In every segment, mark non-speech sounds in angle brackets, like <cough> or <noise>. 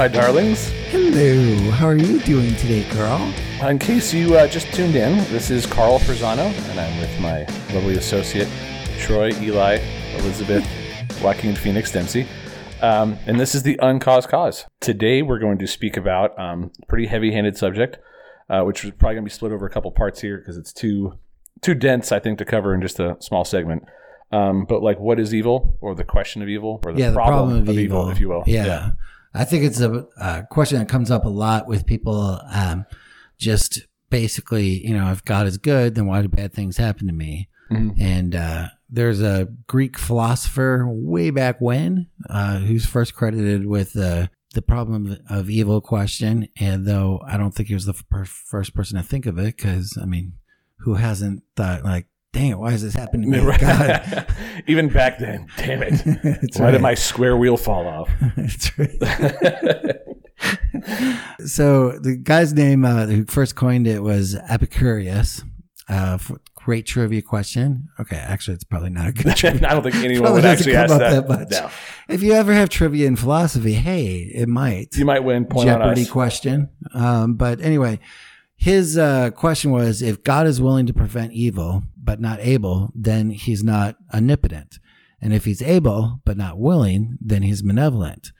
my darlings. Hello, how are you doing today, girl? In case you uh, just tuned in, this is Carl Frazano, and I'm with my lovely associate, Troy, Eli, Elizabeth, <laughs> Joaquin Phoenix Dempsey. Um, and this is the Uncaused Cause. Today, we're going to speak about um, a pretty heavy handed subject, uh, which is probably going to be split over a couple parts here because it's too, too dense, I think, to cover in just a small segment. Um, but like, what is evil, or the question of evil, or the, yeah, the problem, of, evil, if you will. Yeah. I think it's a, a question that comes up a lot with people. Um, just basically, you know, if God is good, then why do bad things happen to me? Mhm. And uh, there's a Greek philosopher way back when uh, who's first credited with uh, the problem of evil question. And though I don't think he was the fir- first person to think of it, because I mean, who hasn't thought like, "Dang it, why is this happening to me?" <laughs> God, <laughs> Even back then, damn it. <laughs> Why did my square wheel fall off? Right. so the guy's name uh, who first coined it was Epicurus. Uh, great trivia question. Okay, actually, it's probably not a good question. I don't think anyone Probably would actually ask that. that much. No. If you ever have trivia in philosophy, hey, it might. You might win point on Jeopardy question. Um, but anyway, his uh, question was if God is willing to prevent evil but not able, then he's not omnipotent. And if he's able but not willing, then he's malevolent.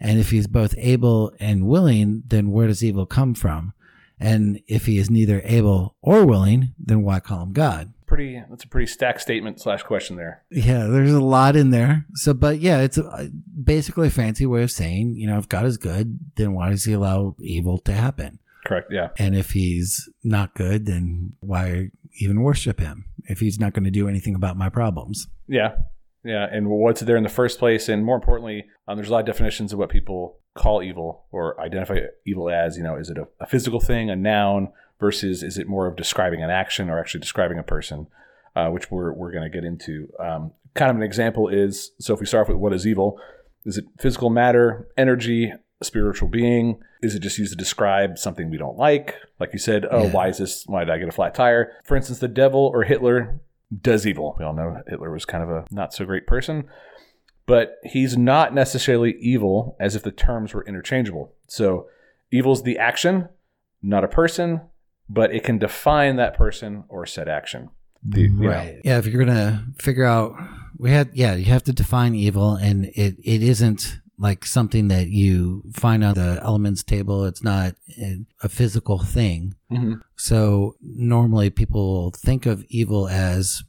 And if he's both able and willing, then where does evil come from? And if he is neither able or willing, then why call him God? Pretty. That's a pretty stacked statement slash question there. Yeah, there's a lot in there. So, but yeah, it's a, basically a fancy way of saying, you know, if God is good, then why does he allow evil to happen? Correct. Yeah. And if he's not good, then why even worship him if he's not going to do anything about my problems? Yeah. Yeah. And what's there in the first place? And more importantly, um, there's a lot of definitions of what people call evil or identify evil as. You know, is it a, a physical thing, a noun, versus is it more of describing an action or actually describing a person, uh, which we're, we're going to get into. Um, kind of an example is so if we start off with what is evil, is it physical matter, energy, a spiritual being? Is it just used to describe something we don't like? Like you said, oh, Yeah. why is this? Why did I get a flat tire? For instance, the devil or Hitler does evil. We all know Hitler was kind of a not so great person, but he's not necessarily evil as if the terms were interchangeable. So evil's the action, not a person, but it can define that person or said action. The- you know. right. Yeah. If you're going to figure out, we had, yeah, you have to define evil and it, it isn't like something that you find on the elements table. It's not a- physical thing. Mhm. So normally people think of evil as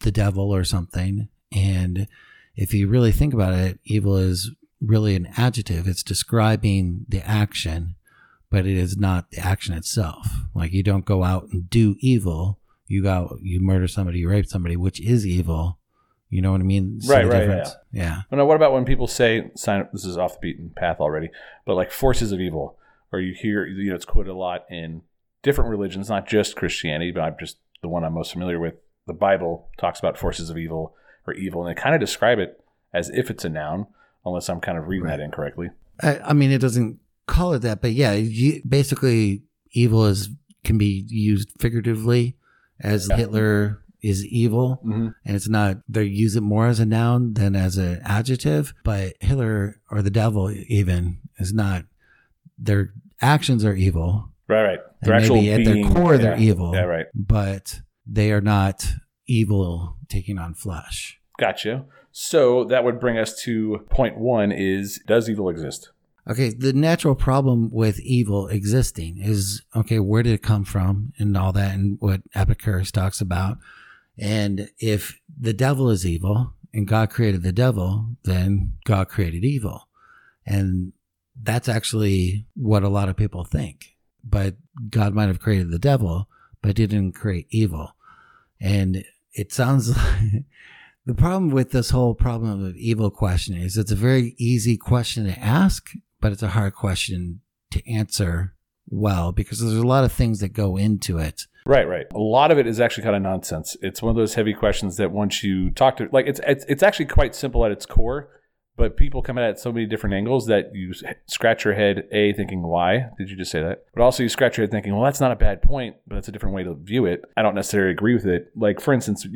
the devil or something. And if you really think about it, evil is really an adjective. It's describing the action, but it is not the action itself. Like you don't go out and do evil. You go, you murder somebody, you rape somebody, which is evil. You know what I mean? See Right, right, difference? Yeah. Well, now, what about when people say, sign, this is off the beaten path already, but like forces of evil, or you hear, you know, it's quoted a lot in different religions, not just Christianity, but I'm just the one I'm most familiar with. The Bible talks about forces of evil or evil, and they kind of describe it as if it's a noun, unless I'm kind of reading that incorrectly. I, I mean, it doesn't call it that, but yeah, you, basically, evil is can be used figuratively, as Yeah. Hitler is evil, Mm-hmm. and it's not. They use it more as a noun than as an adjective. But Hitler or the devil even is not. Their actions are evil, Right, right. and Their actual maybe at their being- core they're evil. Yeah, right. But they are not evil taking on flesh. Gotcha. So that would bring us to point one: is does evil exist? Okay, the natural problem with evil existing is okay, where did it come from and all that, and what Epicurus talks about. And if the devil is evil and God created the devil, then God created evil. And that's actually what a lot of people think. But God might have created the devil, but didn't create evil. And it sounds <laughs> like the problem with this whole problem of evil question is it's a very easy question to ask, but it's a hard question to answer well because there's a lot of things that go into it. Right, right. A lot of it is actually kind of nonsense. It's one of those heavy questions that once you talk to, like, it's it's, it's actually quite simple at its core, but people come at it so many different angles that you scratch your head, a thinking why did you just say that, but also you scratch your head thinking, well, that's not a bad point, but that's a different way to view it. I don't necessarily agree with it. Like, for instance,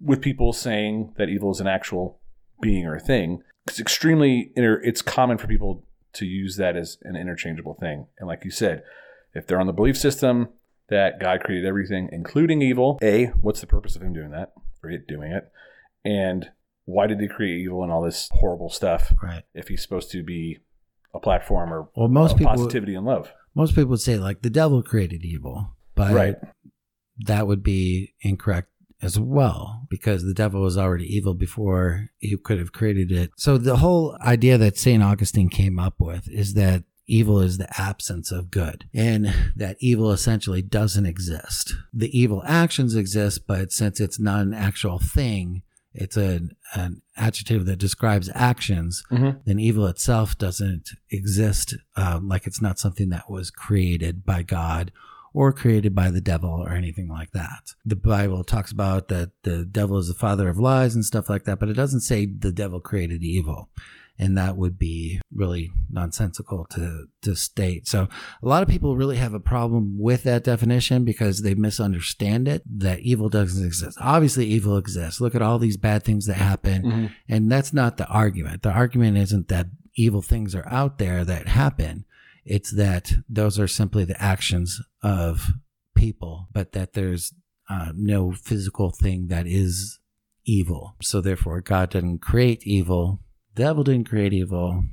with people saying that evil is an actual being or thing, it's extremely inter- it's common for people to use that as an interchangeable thing. And like you said, if they're on the belief system that God created everything, including evil, A, what's the purpose of him doing that or it doing it? And why did he create evil and all this horrible stuff Right. if he's supposed to be a platform or Well, most people positivity and love? most people would say like the devil created evil, but Right. that would be incorrect as well because the devil was already evil before he could have created it. So the whole idea that St. Augustine came up with is that evil is the absence of good and that evil essentially doesn't exist. The evil actions exist, but since it's not an actual thing, it's an, an adjective that describes actions, Mhm. then evil itself doesn't exist. Um, like it's not something that was created by God or created by the devil or anything like that. The Bible talks about that the devil is the father of lies and stuff like that, but it doesn't say the devil created evil. And that would be really nonsensical to, to state. So a lot of people really have a problem with that definition because they misunderstand it that evil doesn't exist. Obviously, evil exists. Look at all these bad things that happen. Mhm. And that's not the argument. The argument isn't that evil things are out there that happen. It's that those are simply the actions of people, but that there's uh, no physical thing that is evil. So therefore, God didn't create evil. Devil didn't create evil.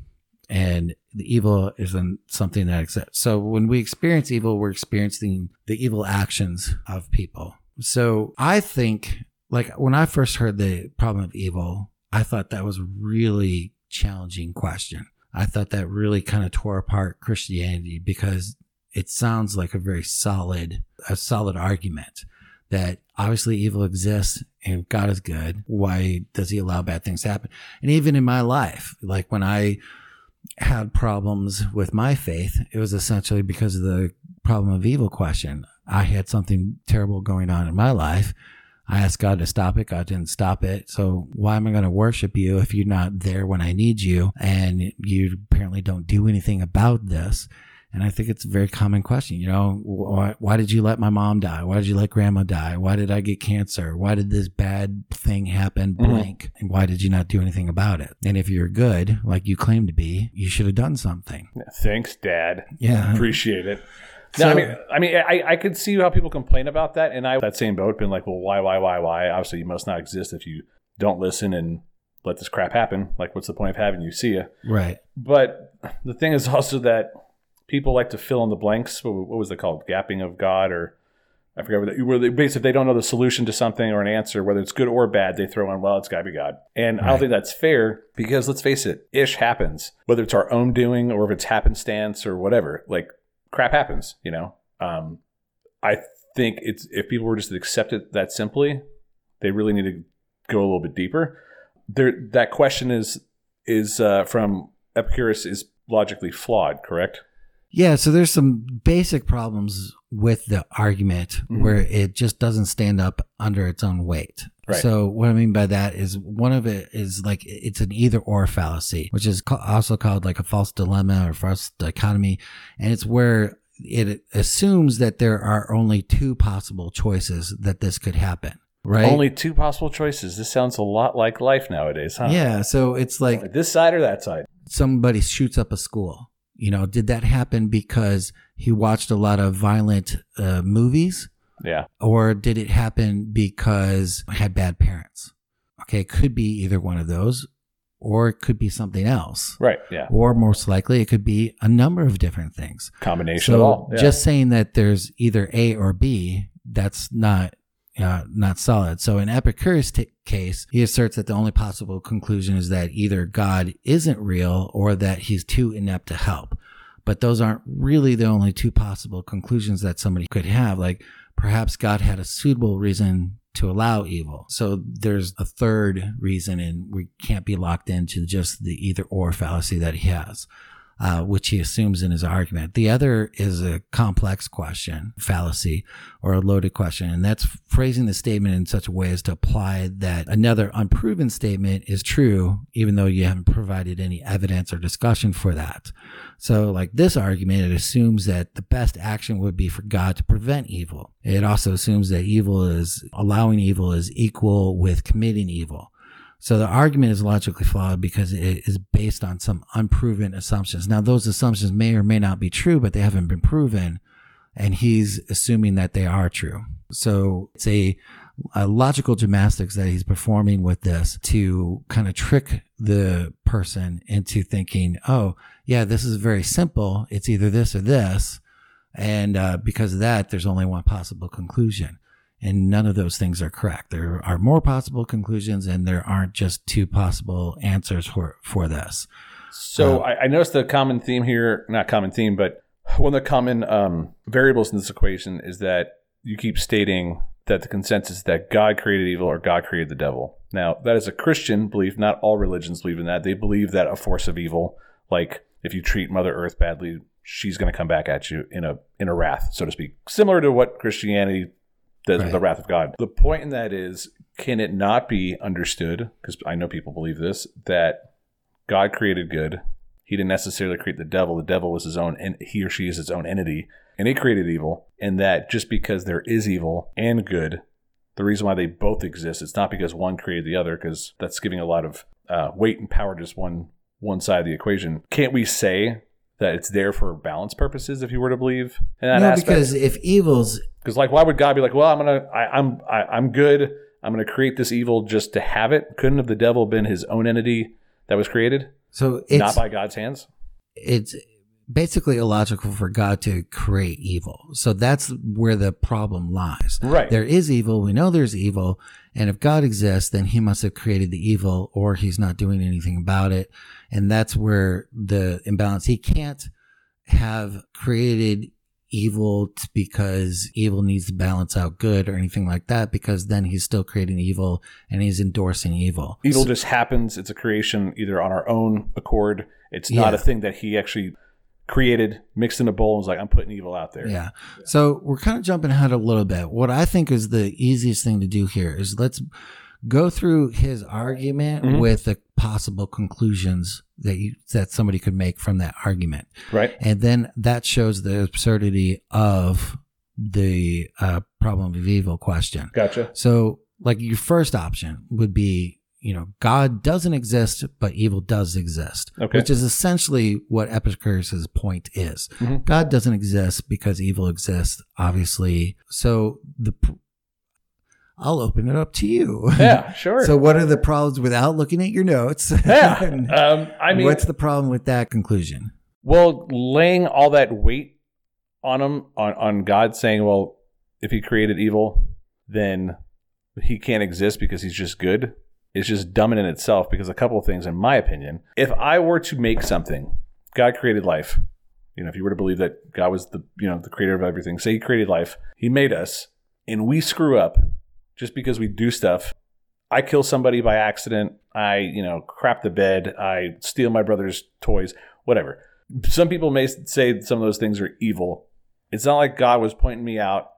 And the evil isn't something that exists. So when we experience evil, we're experiencing the evil actions of people. So I think, like, when I first heard the problem of evil, I thought that was a really challenging question. I thought that really kind of tore apart Christianity because it sounds like a very solid, a solid argument that obviously evil exists and God is good. Why does he allow bad things to happen? And even in my life, like when I had problems with my faith, it was essentially because of the problem of evil question. I had something terrible going on in my life. I asked God to stop it. God didn't stop it. So why am I going to worship you if you're not there when I need you and you apparently don't do anything about this? And I think it's a very common question. You know, why, why did you let my mom die? Why did you let grandma die? Why did I get cancer? Why did this bad thing happen? Mhm. Blank. And why did you not do anything about it? And if you're good, like you claim to be, you should have done something. Thanks, Dad. Yeah. Appreciate it. So- no, I mean, I mean, I, I could see how people complain about that, and I that same boat been like, well, why, why, why, why? Obviously, you must not exist if you don't listen and let this crap happen. Like, what's the point of having you? See ya. Right. But the thing is <laughs> also that people like to fill in the blanks. What, was it called? Gapping of God, or I forget what. They, where they basically if they don't know the solution to something or an answer, whether it's good or bad, they throw in, well, it's got to be God. And I don't think that's fair because let's face it, ish happens, whether it's our own doing or if it's happenstance or whatever. Like crap happens, you know. Um, I think it's if people were just to accept it that simply, they really need to go a little bit deeper. There, that question is is uh, from Epicurus is logically flawed, correct? Yeah, so there's some basic problems with the argument Mhm. where it just doesn't stand up under its own weight. Right. So what I mean by that is one of it is like it's an either or fallacy, which is also called like a false dilemma or false dichotomy, and it's where it assumes that there are only two possible choices that this could happen. Right. Only two possible choices. This sounds a lot like life nowadays, huh? yeah. So it's like this side or that side. somebody shoots up a school. You know, did that happen because he watched a lot of violent uh, movies, Yeah. or did it happen because I had bad parents? Okay, it could be either one of those, or it could be something else, Right. Yeah. or most likely it could be a number of different things. Combination of So all. Yeah. just saying that there's either A or B, that's not uh, not solid. So in Epicurus' t- case, he asserts that the only possible conclusion is that either God isn't real or that he's too inept to help. But those aren't really the only two possible conclusions that somebody could have. Like perhaps God had a suitable reason to allow evil. So there's a third reason, and we can't be locked into just the either or fallacy that he has uh, which he assumes in his argument. The other is a complex question, fallacy, or a loaded question. And that's phrasing the statement in such a way as to apply that another unproven statement is true, even though you haven't provided any evidence or discussion for that. So, like this argument, it assumes that the best action would be for God to prevent evil. It also assumes that evil is allowing evil is equal with committing evil. So the argument is logically flawed because it is based on some unproven assumptions. Now, those assumptions may or may not be true, but they haven't been proven. And he's assuming that they are true. So it's a, a logical gymnastics that he's performing with this to kind of trick the person into thinking, oh, yeah, this is very simple. It's either this or this. And uh, because of that, there's only one possible conclusion and none of those things are correct. There are more possible conclusions, and there aren't just two possible answers for for this. So uh, I, I, noticed the common theme here, not common theme, but one of the common um, variables in this equation is that you keep stating that the consensus is that God created evil or God created the devil. Now that is a Christian belief. Not all religions believe in that. They believe that a force of evil, like if you treat Mother Earth badly, she's going to come back at you in a in a wrath, so to speak, similar to what Christianity the, right. the wrath of God. The point in that is, can it not be understood? Because I know people believe this that God created good. He didn't necessarily create the devil. The devil was his own, and he or she is his own entity, and he created evil. And that just because there is evil and good, the reason why they both exist, it's not because one created the other, because that's giving a lot of uh, weight and power to just one one side of the equation. Can't we say that it's there for balance purposes if you were to believe in that no, aspect? because if evil's because like, why would God be like, well, I'm gonna, I, I'm, I, I'm good. I'm gonna create this evil just to have it? Couldn't have the devil been his own entity that was created? So it's not by God's hands. It's basically illogical for God to create evil. So that's where the problem lies. Right. There is evil. We know there's evil. And if God exists, then he must have created the evil or he's not doing anything about it. And that's where the imbalance, he can't have created evil because evil needs to balance out good or anything like that because then he's still creating evil and he's endorsing evil. Evil so, just happens. It's a creation either on our own accord. It's not yeah. a thing that he actually created, mixed in a bowl, and was like, I'm putting evil out there. Yeah. So we're kind of jumping ahead a little bit. What I think is the easiest thing to do here is let's go through his argument mm-hmm. with the possible conclusions that you that somebody could make from that argument. Right. And then that shows the absurdity of the uh, problem of evil question. Gotcha. So, like your first option would be, you know, God doesn't exist, but evil does exist. Okay. Which is essentially what Epicurus's point is. Mm-hmm. God doesn't exist because evil exists, obviously. So the I'll open it up to you. Yeah, <laughs> sure. so, what are the problems without looking at your notes? <laughs> Yeah. um, I mean, what's the problem with that conclusion? Well, laying all that weight on him, on, on God saying, well, if he created evil, then he can't exist because he's just good, is just dumb in itself because a couple of things, in my opinion. If I were to make something, God created life. You know, if you were to believe that God was the, you know, the creator of everything, say he created life, he made us, and we screw up just because we do stuff. I kill somebody by accident. I, you know, crap the bed. I steal my brother's toys, whatever. Some people may say some of those things are evil. It's not like God was pointing me out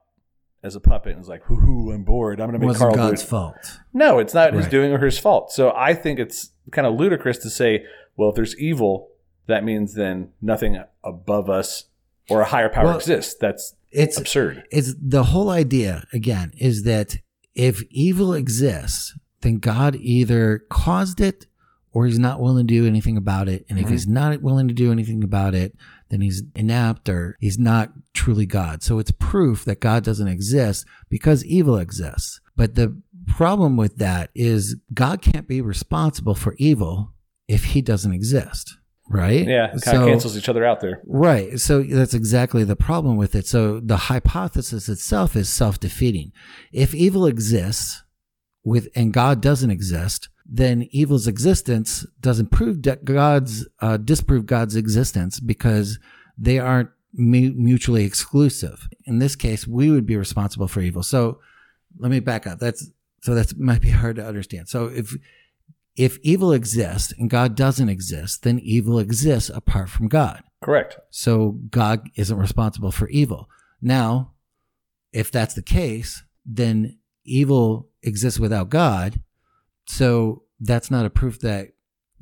as a puppet and was like, "Hoo I'm bored. I'm going to make Wasn't Carl God's fault." No, it's not right. his doing or his fault. So I think it's kind of ludicrous to say, "Well, if there's evil, that means then nothing above us or a higher power well, exists." That's it's absurd. It's the whole idea again is that if evil exists, then God either caused it or he's not willing to do anything about it. And if mm-hmm. he's not willing to do anything about it, then he's inept or he's not truly God. So it's proof that God doesn't exist because evil exists. But the problem with that is God can't be responsible for evil if he doesn't exist right? Yeah, it kind so, of cancels each other out there. Right. So that's exactly the problem with it. So the hypothesis itself is self-defeating. If evil exists with and God doesn't exist, then evil's existence doesn't prove that God's uh, disprove God's existence because they aren't mutually exclusive. In this case, we would be responsible for evil. So let me back up. That's so that might be hard to understand. So if if evil exists and God doesn't exist, then evil exists apart from God. Correct. So God isn't responsible for evil. Now, if that's the case, then evil exists without God. So that's not a proof that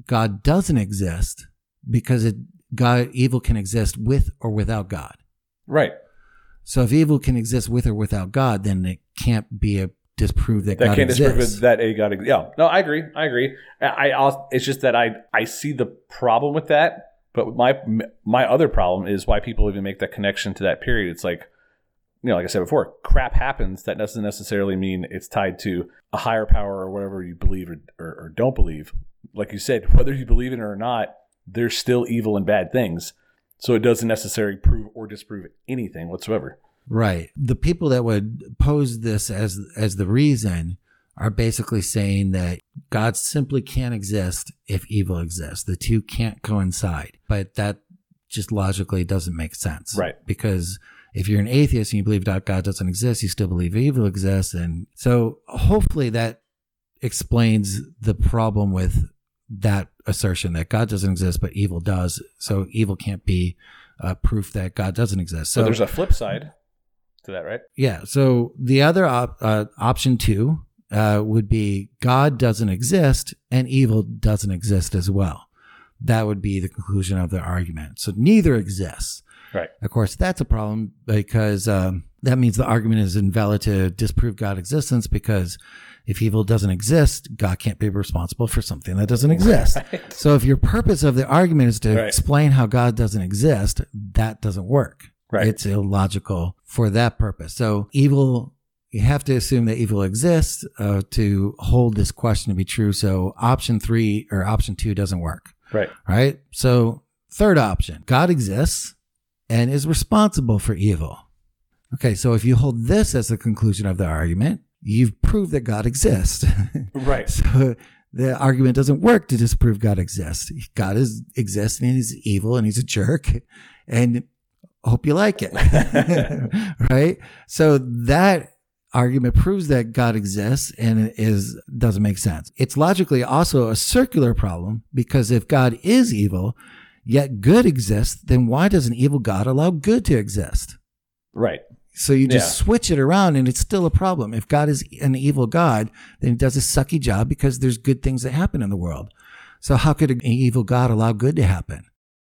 God doesn't exist because it, God evil can exist with or without God. Right. So if evil can exist with or without God, then it can't be a disprove that, that God can't exists. disprove that a God. ex- Yeah, no, I agree. I agree. I, I it's just that I I see the problem with that, but my my other problem is why people even make that connection to that period. It's like, you know, like I said before, crap happens. That doesn't necessarily mean it's tied to a higher power or whatever you believe or, or, or don't believe. Like you said, whether you believe in it or not, there's still evil and bad things. So it doesn't necessarily prove or disprove anything whatsoever. Right. The people that would pose this as as the reason are basically saying that God simply can't exist if evil exists. The two can't coincide. But that just logically doesn't make sense. Right. Because if you're an atheist and you believe that God doesn't exist, you still believe evil exists. And so hopefully that explains the problem with that assertion that God doesn't exist, but evil does. So evil can't be uh, proof that God doesn't exist. So there's a flip side to that, right? Yeah. So the other op- uh, option two uh, would be God doesn't exist and evil doesn't exist as well. That would be the conclusion of their argument. So neither exists. Right. Of course, that's a problem because um, that means the argument is invalid to disprove God's existence because if evil doesn't exist, God can't be responsible for something that doesn't exist. Right. So if your purpose of the argument is to Right. explain how God doesn't exist, that doesn't work. Right. It's illogical for that purpose. So evil, you have to assume that evil exists uh, to hold this question to be true. So option three or option two doesn't work, Right. right? So third option, God exists and is responsible for evil. Okay. So if you hold this as the conclusion of the argument, you've proved that God exists. <laughs> Right. So the argument doesn't work to disprove God exists. God is exists and he's evil and he's a jerk and hope you like it. <laughs> right? So that argument proves that God exists and it is doesn't make sense. It's logically also a circular problem because if God is evil, yet good exists, then why does an evil God allow good to exist? Right. So you just Yeah. switch it around and it's still a problem. If God is an evil God, then he does a sucky job because there's good things that happen in the world. So how could an evil God allow good to happen?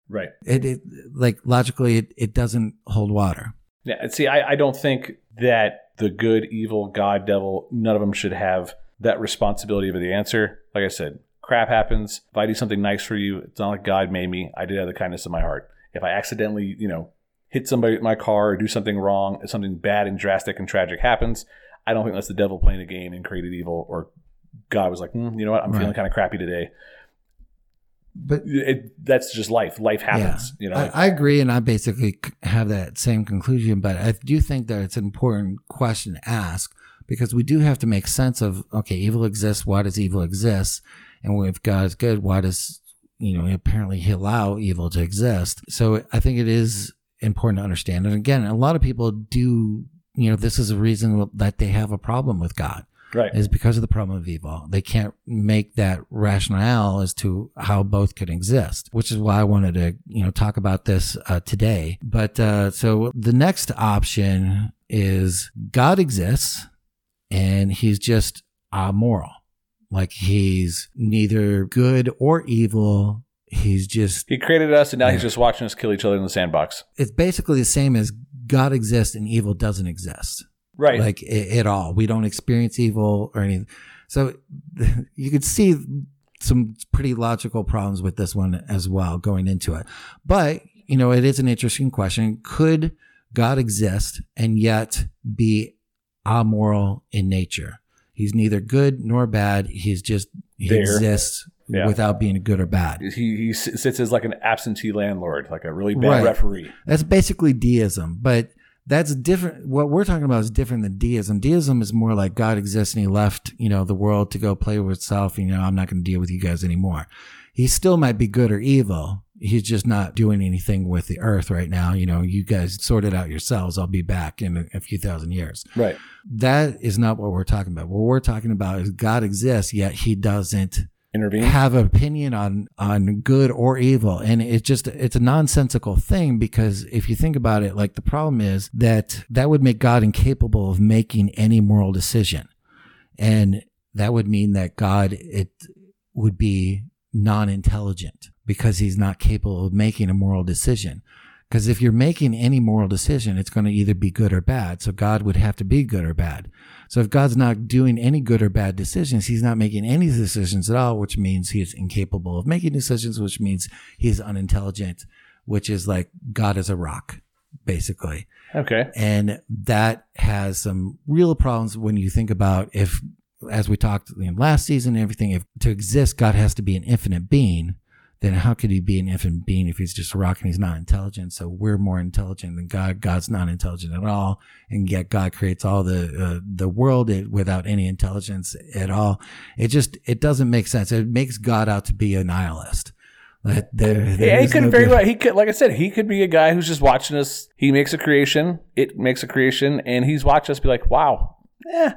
Right. It, it like logically, it, it doesn't hold water. Yeah. See, I, I don't think that the good, evil, God, devil, none of them should have that responsibility of the answer. Like I said, crap happens. If I do something nice for you, it's not like God made me. I did out of the kindness of my heart. If I accidentally, you know, hit somebody with my car or do something wrong, if something bad and drastic and tragic happens, I don't think that's the devil playing a game and created evil or God was like, "Hmm, you know what, I'm feeling kind of crappy today. But It, that's just life. Life happens. You know, I, I agree, and I basically have that same conclusion. But I do think that it's an important question to ask because we do have to make sense of okay, evil exists. Why does evil exist? And if God is good, why does you know apparently He allow evil to exist? So I think it is important to understand. And again, a lot of people do. You know, this is a reason that they have a problem with God right. is because of the problem of evil. They can't make that rationale as to how both could exist, which is why I wanted to, you know, talk about this uh, today. But uh, so the next option is God exists and he's just amoral. Like he's neither good or evil. He's just, He created us, and now he's just watching us kill each other in the sandbox. it's basically the same as God exists and evil doesn't exist. Right. like at all. We don't experience evil or anything. So <laughs> you could see some pretty logical problems with this one as well going into it. But, you know, it is an interesting question. Could God exist and yet be amoral in nature? He's neither good nor bad. He's just, he There. exists Yeah. without being good or bad. he, he sits as like an absentee landlord, like a really bad Right. referee. That's basically deism, but that's different. What we're talking about is different than deism. Deism is more like God exists and he left, you know, the world to go play with itself. You know, I'm not going to deal with you guys anymore. He still might be good or evil. He's just not doing anything with the earth right now. You know, you guys sort it out yourselves. I'll be back in a, a few thousand years. Right. That is not what we're talking about. What we're talking about is God exists, yet he doesn't Intervene. have an opinion on on good or evil. And it's just it's a nonsensical thing because if you think about it like the problem is that that would make god incapable of making any moral decision. And that would mean that god it would be non-intelligent because he's not capable of making a moral decision Because if you're making any moral decision, it's going to either be good or bad. So God would have to be good or bad. So if God's not doing any good or bad decisions, he's not making any decisions at all, which means he is incapable of making decisions, which means he's unintelligent, which is like God is a rock, basically. Okay. And that has some real problems when you think about if, as we talked in last season and everything, if to exist, God has to be an infinite being then how could he be an infinite being if he's just a rock and he's not intelligent? So we're more intelligent than God. God's not intelligent at all, and yet God creates all the uh, the world without any intelligence at all. It just it doesn't make sense. It makes God out to be a nihilist. There, there yeah, he could no very well. He could, like I said, he could be a guy who's just watching us. He makes a creation. It makes a creation, and he's watching us be like, "Wow, yeah."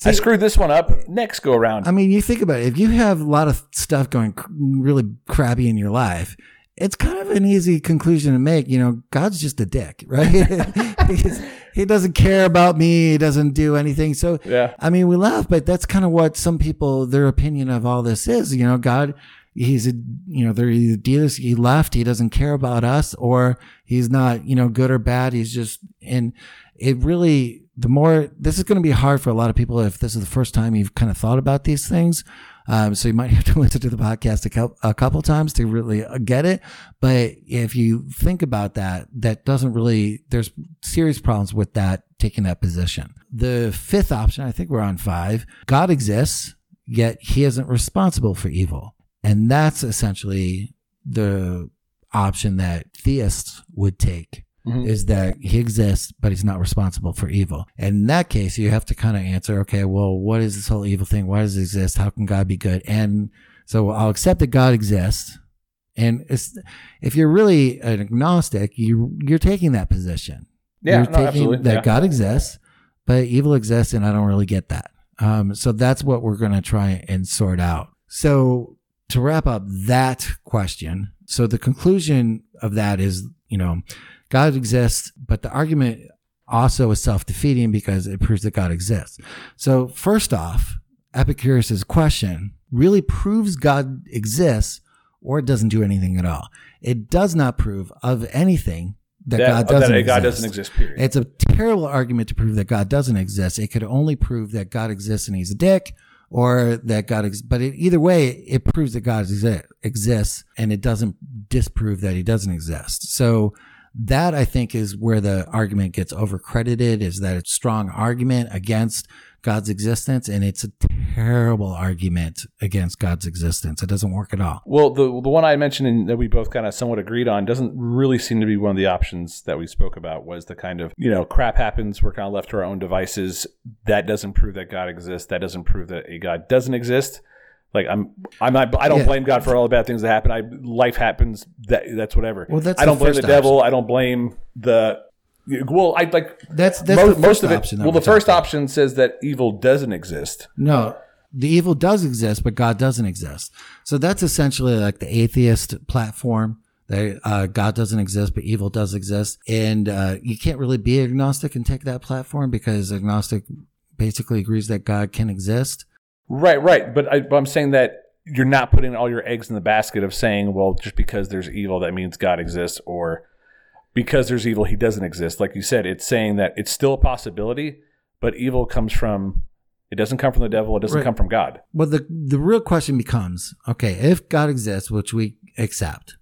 See, I screwed this one up. Next go around. I mean, you think about it. If you have a lot of stuff going really crabby in your life, it's kind of an easy conclusion to make. You know, God's just a dick, <laughs> right? <laughs> he doesn't care about me. He doesn't do anything. So, yeah. I mean, we laugh, but that's kind of what some people, their opinion of all this is. You know, God, he's a, you know, they're either he left, he doesn't care about us, or he's not, you know, good or bad. He's just, and it really, the more this is going to be hard for a lot of people if this is the first time you've kind of thought about these things. Um, so you might <laughs> have to listen to the podcast a, couple, a couple times to really uh, get it. But if you think about that, that doesn't really, there's serious problems with that, taking that position. The fifth option, I think we're on five. God exists, yet he isn't responsible for evil. And that's essentially the option that theists would take mm-hmm. is that he exists, but he's not responsible for evil. And in that case, you have to kind of answer, okay, well, what is this whole evil thing? Why does it exist? How can God be good? And so I'll accept that God exists. And if you're really an agnostic, you, you're taking that position. Yeah, you're no, taking absolutely. that yeah. God exists, but evil exists, and I don't really get that. Um, so that's what we're going to try and sort out. So to wrap up that question, so the conclusion of that is, you know, God exists, but the argument also is self defeating because it proves that God exists. So, first off, Epicurus' question really proves God exists or it doesn't do anything at all. It does not prove of anything that, that God doesn't that God doesn't exist. Period. It's a terrible argument to prove that God doesn't exist. It could only prove that God exists and he's a dick, or that God. Ex- but it, either way, it proves that God exi- exists, and it doesn't disprove that he doesn't exist. So that I think is where the argument gets overcredited is that it's strong argument against God's existence and it's a terrible argument against God's existence. It doesn't work at all. Well, the the one I mentioned and that we both kind of somewhat agreed on doesn't really seem to be one of the options that we spoke about was the kind of, you know, crap happens, we're kind of left to our own devices. That doesn't prove that God exists. That doesn't prove that a God doesn't exist. Like I'm, I'm not. I don't yeah. blame God for all the bad things that happen. I life happens. That that's whatever. Well, that's I don't blame the devil. I don't blame the. Well, I like that's that's most, most of it. Well, the first option says that evil doesn't exist. No, the evil does exist, but God doesn't exist. So that's essentially like the atheist platform. That uh, God doesn't exist, but evil does exist, and uh, you can't really be agnostic and take that platform because agnostic basically agrees that God can exist Right, right. But, I, but I'm saying that you're not putting all your eggs in the basket of saying, well, just because there's evil, that means God exists, or because there's evil, he doesn't exist. Like you said, it's saying that it's still a possibility, but evil comes from it doesn't come from the devil. It doesn't right. come from God. Well, the the real question becomes: Okay, if God exists, which we accept,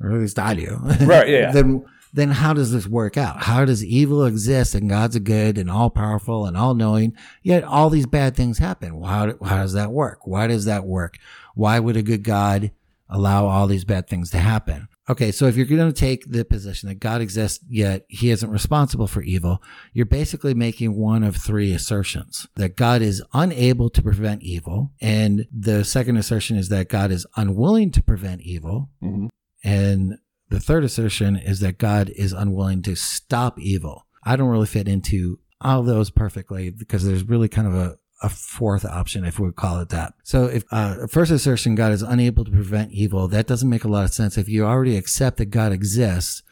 or at least I do, <laughs> right? Yeah. then then how does this work out? How does evil exist and God's a good and all powerful and all knowing, yet all these bad things happen? How, how does that work? Why does that work? Why would a good God allow all these bad things to happen? Okay, so if you're going to take the position that God exists, yet he isn't responsible for evil, you're basically making one of three assertions that God is unable to prevent evil. And the second assertion is that God is unwilling to prevent evil. Mm-hmm. And the third assertion is that God is unwilling to stop evil. I don't really fit into all those perfectly because there's really kind of a, a fourth option, if we would call it that. So if uh, first assertion, God is unable to prevent evil, that doesn't make a lot of sense. If you already accept that God exists,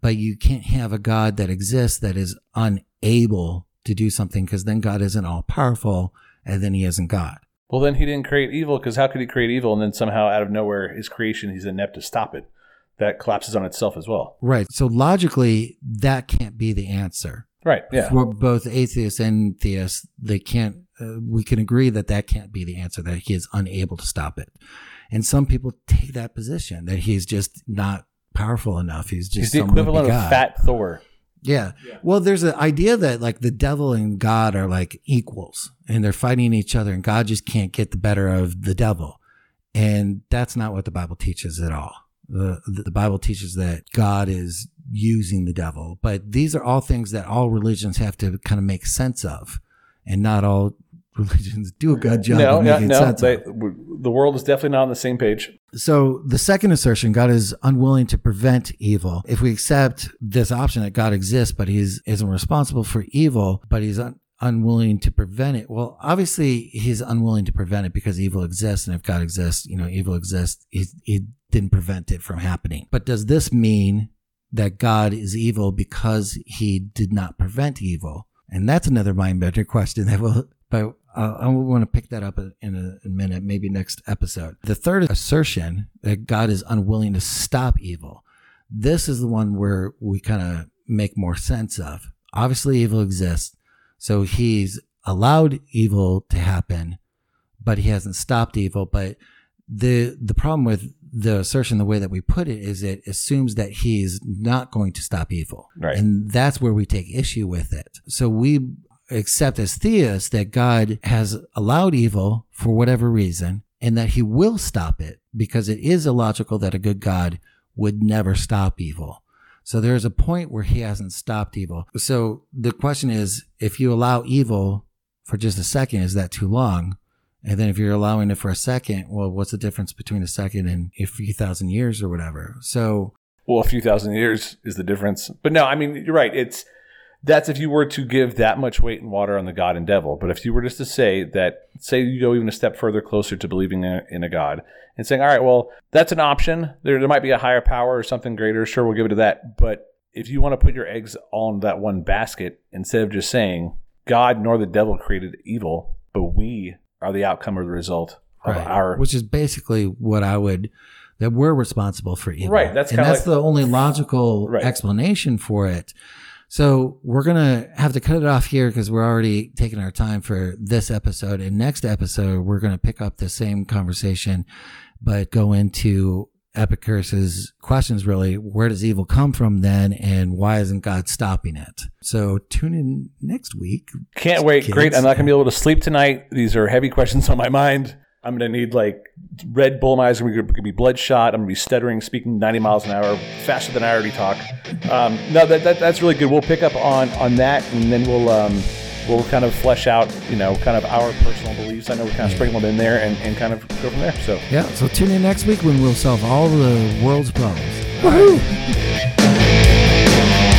but you can't have a God that exists that is unable to do something because then God isn't all powerful and then he isn't God. Well, then he didn't create evil because how could he create evil and then somehow out of nowhere his creation he's inept to stop it? that collapses on itself as well. Right. So logically, that can't be the answer. Right. Yeah. For both atheists and theists, they can't, uh, we can agree that that can't be the answer, that he is unable to stop it. And some people take that position that he's just not powerful enough. He's just He's the equivalent of God. Fat Thor. Yeah. Well, there's an idea that like the devil and God are like equals and they're fighting each other and God just can't get the better of the devil. And that's not what the Bible teaches at all. The, the Bible teaches that God is using the devil, but these are all things that all religions have to kind of make sense of and not all <laughs> religions do a good job No, of making no. sense They, the world is definitely not on the same page. So the second assertion, God is unwilling to prevent evil. If we accept this option that God exists, but he's isn't responsible for evil, but he's un- unwilling to prevent it. Well, obviously he's unwilling to prevent it because evil exists. And if God exists, you know, evil exists. He, he didn't prevent it from happening. But does this mean that God is evil because he did not prevent evil? And that's another mind bender question that will, but I want to pick that up in a minute, maybe next episode. The third assertion that God is unwilling to stop evil. This is the one where we kind of make more sense of. Obviously, evil exists. So he's allowed evil to happen, but he hasn't stopped evil. But the, the problem with the assertion, the way that we put it is it assumes that he's not going to stop evil. Right. And that's where we take issue with it. So we accept as theists that God has allowed evil for whatever reason and that he will stop it because it is illogical that a good God would never stop evil. So there's a point where he hasn't stopped evil. So the question is, if you allow evil for just a second, is that too long? And then if you're allowing it for a second, well, what's the difference between a second and a few thousand years or whatever? So Well, a few thousand years is the difference. But no, I mean, you're right. It's that's if you were to give that much weight and water on the God and devil. But if you were just to say that, say you go even a step further closer to believing in a, God and saying, all right, well, that's an option. There, there might be a higher power or something greater. Sure, we'll give it to that. But if you want to put your eggs in that one basket, instead of just saying God nor the devil created evil, but we are the outcome or the result of Right. our which is basically what I would that we're responsible for evil. Right, that's and that's like- the only logical Right. explanation for it. So we're gonna have to cut it off here because we're already taking our time for this episode. And next episode, we're gonna pick up the same conversation, but go into Epicurus's questions. Really, where does evil come from then, and why isn't God stopping it? So tune in next week. Can't wait. Kids. Great. I'm not going to be able to sleep tonight. These are heavy questions on my mind. I'm going to need like Red Bull. My eyes are going to be bloodshot. I'm going to be stuttering, speaking 90 miles an hour, faster than I already talk. Um, no, that, that that's really good. We'll pick up on on that, and then we'll um, we'll kind of flesh out, you know, kind of our personal beliefs. I know we kind of sprinkle them in there and, and kind of go from there. So yeah, so tune in next week when we'll solve all the world's problems. Woohoo! <laughs>